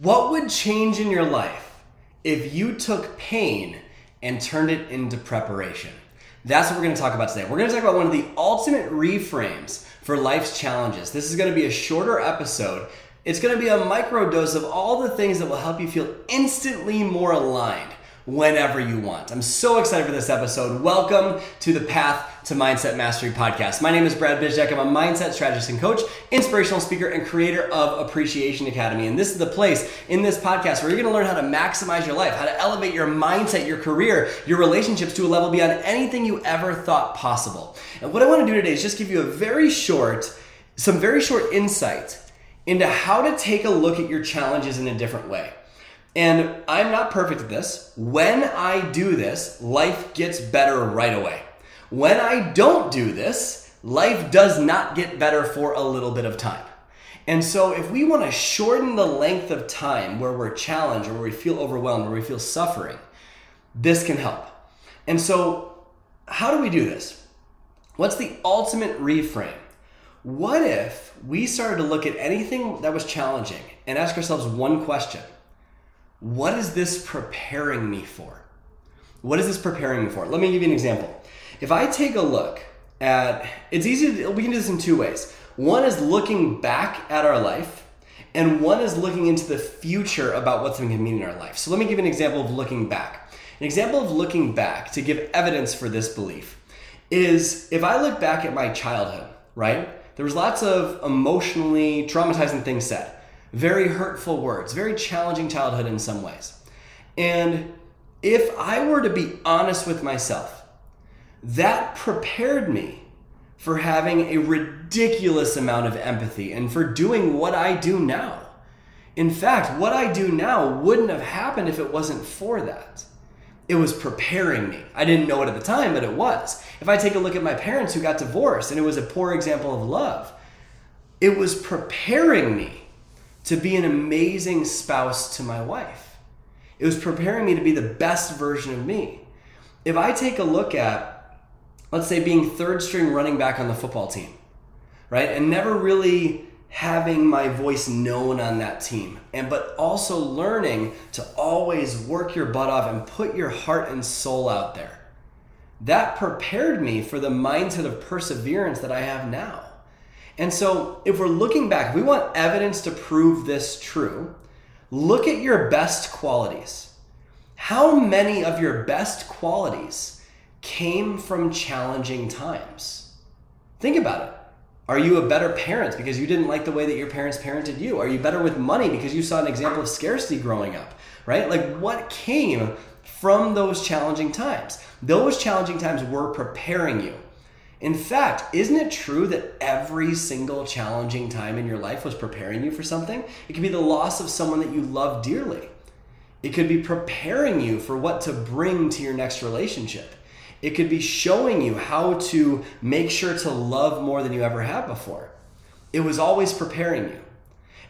What would change in your life if you took pain and turned it into preparation? That's what we're going to talk about today. We're going to talk about one of the ultimate reframes for life's challenges. This is going to be a shorter episode. It's going to be a micro dose of all the things that will help you feel instantly more aligned whenever you want. I'm so excited for this episode. Welcome to the Path to Mindset Mastery podcast. My name is Brad Bizjack. I'm a mindset strategist and coach, inspirational speaker, and creator of Appreciation Academy. And this is the place in this podcast where you're going to learn how to maximize your life, how to elevate your mindset, your career, your relationships to a level beyond anything you ever thought possible. And what I want to do today is just give you a very short, some very short insight into how to take a look at your challenges in a different way. And I'm not perfect at this. When I do this, life gets better right away. When I don't do this, life does not get better for a little bit of time. And so, if we want to shorten the length of time where we're challenged, or where we feel overwhelmed, or we feel suffering, this can help. And so, how do we do this? What's the ultimate reframe? What if we started to look at anything that was challenging and ask ourselves one question what is this preparing me for? What is this preparing me for? Let me give you an example. If I take a look at, it's easy to, we can do this in two ways. One is looking back at our life, and one is looking into the future about what's going to mean in our life. So let me give an example of looking back. An example of looking back to give evidence for this belief is if I look back at my childhood, right? There was lots of emotionally traumatizing things said very hurtful words, very challenging childhood in some ways. And if I were to be honest with myself, that prepared me for having a ridiculous amount of empathy and for doing what I do now. In fact, what I do now wouldn't have happened if it wasn't for that. It was preparing me. I didn't know it at the time, but it was. If I take a look at my parents who got divorced and it was a poor example of love, it was preparing me to be an amazing spouse to my wife. It was preparing me to be the best version of me. If I take a look at, let's say, being third string running back on the football team, right, and never really having my voice known on that team, and but also learning to always work your butt off and put your heart and soul out there. That prepared me for the mindset of perseverance that I have now. And so, if we're looking back, we want evidence to prove this true. Look at your best qualities. How many of your best qualities came from challenging times? Think about it. Are you a better parent because you didn't like the way that your parents parented you? Are you better with money because you saw an example of scarcity growing up? Right? Like what came from those challenging times? Those challenging times were preparing you. In fact, isn't it true that every single challenging time in your life was preparing you for something? It could be the loss of someone that you love dearly. It could be preparing you for what to bring to your next relationship. It could be showing you how to make sure to love more than you ever have before. It was always preparing you.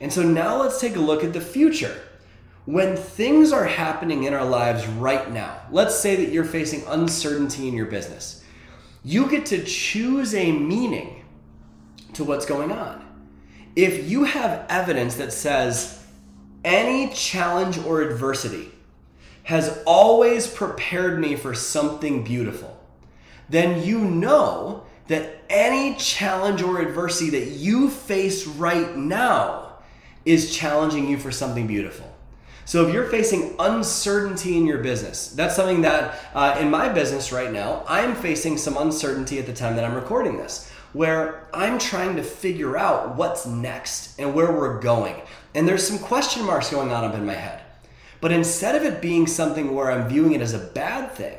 And so now let's take a look at the future. When things are happening in our lives right now, let's say that you're facing uncertainty in your business you get to choose a meaning to what's going on. If you have evidence that says any challenge or adversity has always prepared me for something beautiful, then you know that any challenge or adversity that you face right now is challenging you for something beautiful. So if you're facing uncertainty in your business, that's something that uh, in my business right now, I'm facing some uncertainty at the time that I'm recording this, where I'm trying to figure out what's next and where we're going. And there's some question marks going on up in my head. But instead of it being something where I'm viewing it as a bad thing,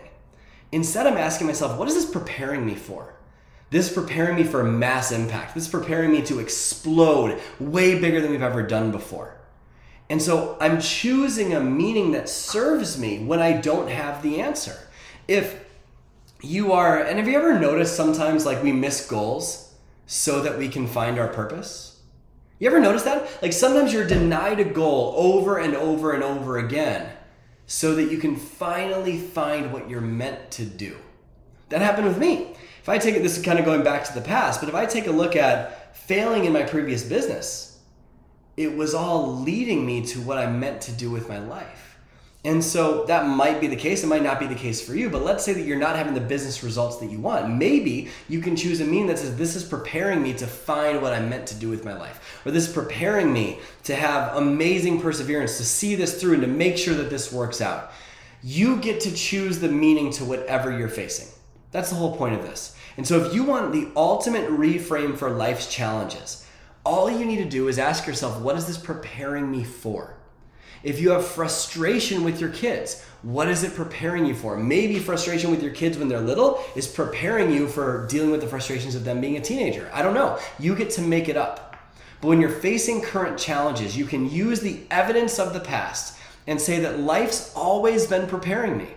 instead I'm asking myself, what is this preparing me for? This is preparing me for mass impact. This is preparing me to explode way bigger than we've ever done before. And so I'm choosing a meaning that serves me when I don't have the answer. If you are, and have you ever noticed sometimes like we miss goals so that we can find our purpose? You ever notice that? Like sometimes you're denied a goal over and over and over again so that you can finally find what you're meant to do. That happened with me. If I take it, this is kind of going back to the past, but if I take a look at failing in my previous business, it was all leading me to what I meant to do with my life. And so that might be the case. It might not be the case for you, but let's say that you're not having the business results that you want. Maybe you can choose a meaning that says, This is preparing me to find what I'm meant to do with my life. Or this is preparing me to have amazing perseverance, to see this through, and to make sure that this works out. You get to choose the meaning to whatever you're facing. That's the whole point of this. And so if you want the ultimate reframe for life's challenges, all you need to do is ask yourself, What is this preparing me for? If you have frustration with your kids, what is it preparing you for? Maybe frustration with your kids when they're little is preparing you for dealing with the frustrations of them being a teenager. I don't know. You get to make it up. But when you're facing current challenges, you can use the evidence of the past and say that life's always been preparing me.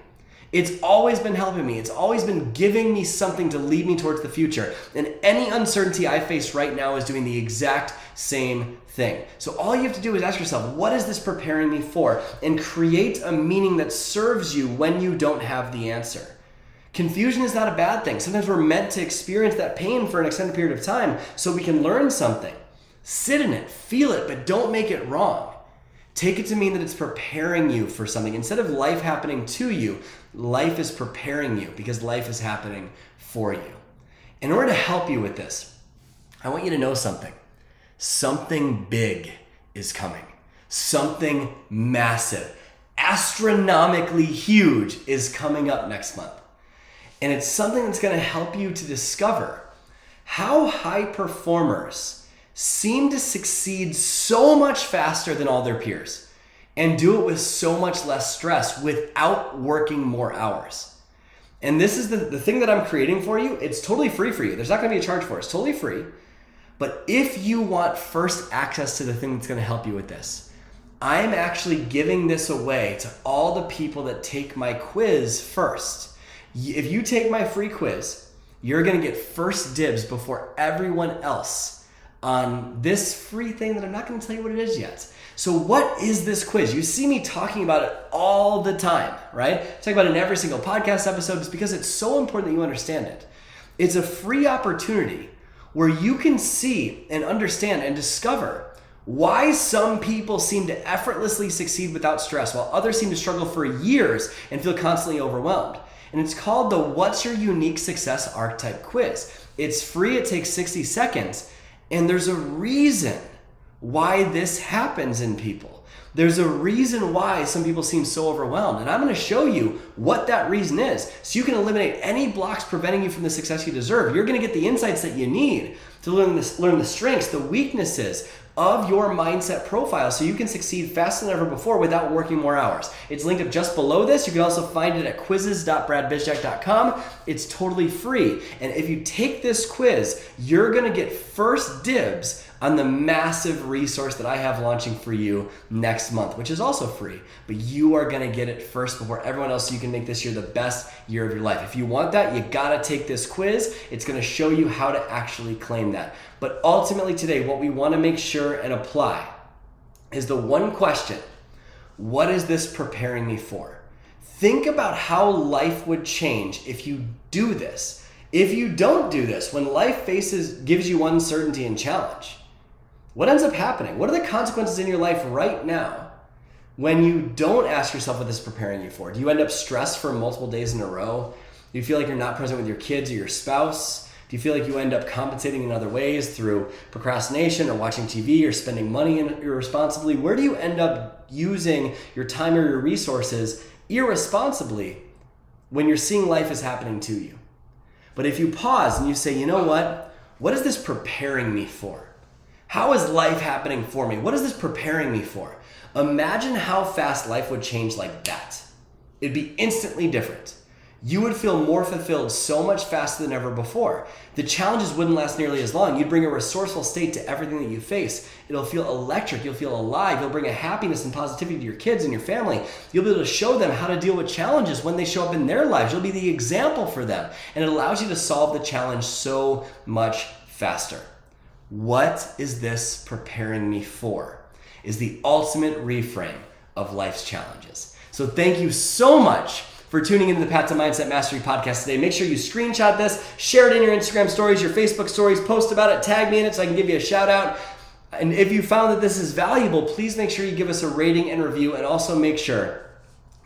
It's always been helping me. It's always been giving me something to lead me towards the future. And any uncertainty I face right now is doing the exact same thing. So all you have to do is ask yourself, what is this preparing me for? And create a meaning that serves you when you don't have the answer. Confusion is not a bad thing. Sometimes we're meant to experience that pain for an extended period of time so we can learn something. Sit in it, feel it, but don't make it wrong. Take it to mean that it's preparing you for something. Instead of life happening to you, life is preparing you because life is happening for you. In order to help you with this, I want you to know something. Something big is coming. Something massive, astronomically huge is coming up next month. And it's something that's going to help you to discover how high performers seem to succeed so much faster than all their peers and do it with so much less stress without working more hours. And this is the, the thing that I'm creating for you. It's totally free for you. There's not to be a charge for it. It's totally free. But if you want first access to the thing that's to help you with this, I'm actually giving this away to all the people that take my quiz first. If you take my free quiz, you're to get first dibs before everyone else on this free thing that I'm not going to tell you what it is yet. So, what is this quiz? You see me talking about it all the time, right? Talk about it in every single podcast episode. It's because it's so important that you understand it. It's a free opportunity where you can see and understand and discover why some people seem to effortlessly succeed without stress while others seem to struggle for years and feel constantly overwhelmed. And it's called the What's Your Unique Success Archetype Quiz. It's free, it takes 60 seconds and there's a reason why this happens in people. There's a reason why some people seem so overwhelmed. And I'm going to show you what that reason is so you can eliminate any blocks preventing you from the success you deserve. You're going to get the insights that you need to learn, this, learn the strengths, the weaknesses, of your mindset profile so you can succeed faster than ever before without working more hours. It's linked up just below this. You can also find it at quizzes.bradbizjack.com. It's totally free. And if you take this quiz, you're going to get first dibs on the massive resource that I have launching for you next month, which is also free. But you are to get it first before everyone else so you can make this year the best year of your life. If you want that, you got to take this quiz. It's to show you how to actually claim that. But ultimately, today, what we want to make sure and apply is the one question What is this preparing me for? Think about how life would change if you do this. If you don't do this, when life faces gives you uncertainty and challenge, what ends up happening? What are the consequences in your life right now when you don't ask yourself what this is preparing you for? Do you end up stressed for multiple days in a row? Do you feel like you're not present with your kids or your spouse? Do you feel like you end up compensating in other ways through procrastination or watching TV or spending money irresponsibly? Where do you end up using your time or your resources irresponsibly when you're seeing life is happening to you? But if you pause and you say, you know what? What is this preparing me for? How is life happening for me? What is this preparing me for? Imagine how fast life would change like that. It'd be instantly different. You would feel more fulfilled so much faster than ever before. The challenges wouldn't last nearly as long. You'd bring a resourceful state to everything that you face. It'll feel electric. You'll feel alive. You'll bring a happiness and positivity to your kids and your family. You'll be able to show them how to deal with challenges when they show up in their lives. You'll be the example for them. And it allows you to solve the challenge so much faster. What is this preparing me for? Is the ultimate reframe of life's challenges. So, thank you so much for tuning into the Path to Mindset Mastery podcast today. Make sure you screenshot this, share it in your Instagram stories, your Facebook stories, post about it, tag me in it so I can give you a shout out. And if you found that this is valuable, please make sure you give us a rating and review and also make sure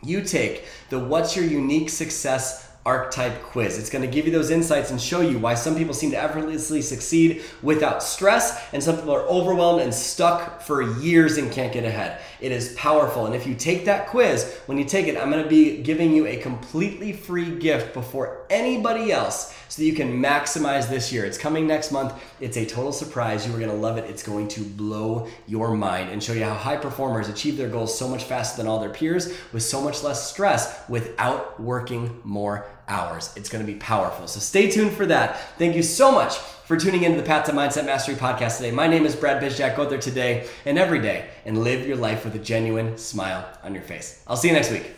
you take the What's Your Unique Success archetype quiz. It's going to give you those insights and show you why some people seem to effortlessly succeed without stress and some people are overwhelmed and stuck for years and can't get ahead. It is powerful. And if you take that quiz, when you take it, I'm going to be giving you a completely free gift before anybody else so that you can maximize this year. It's coming next month. It's a total surprise. You are going to love it. It's going to blow your mind and show you how high performers achieve their goals so much faster than all their peers with so much less stress without working more hours. It's going to be powerful. So stay tuned for that. Thank you so much for tuning into the Path to Mindset Mastery podcast today. My name is Brad Bizjack. Go there today and every day and live your life with a genuine smile on your face. I'll see you next week.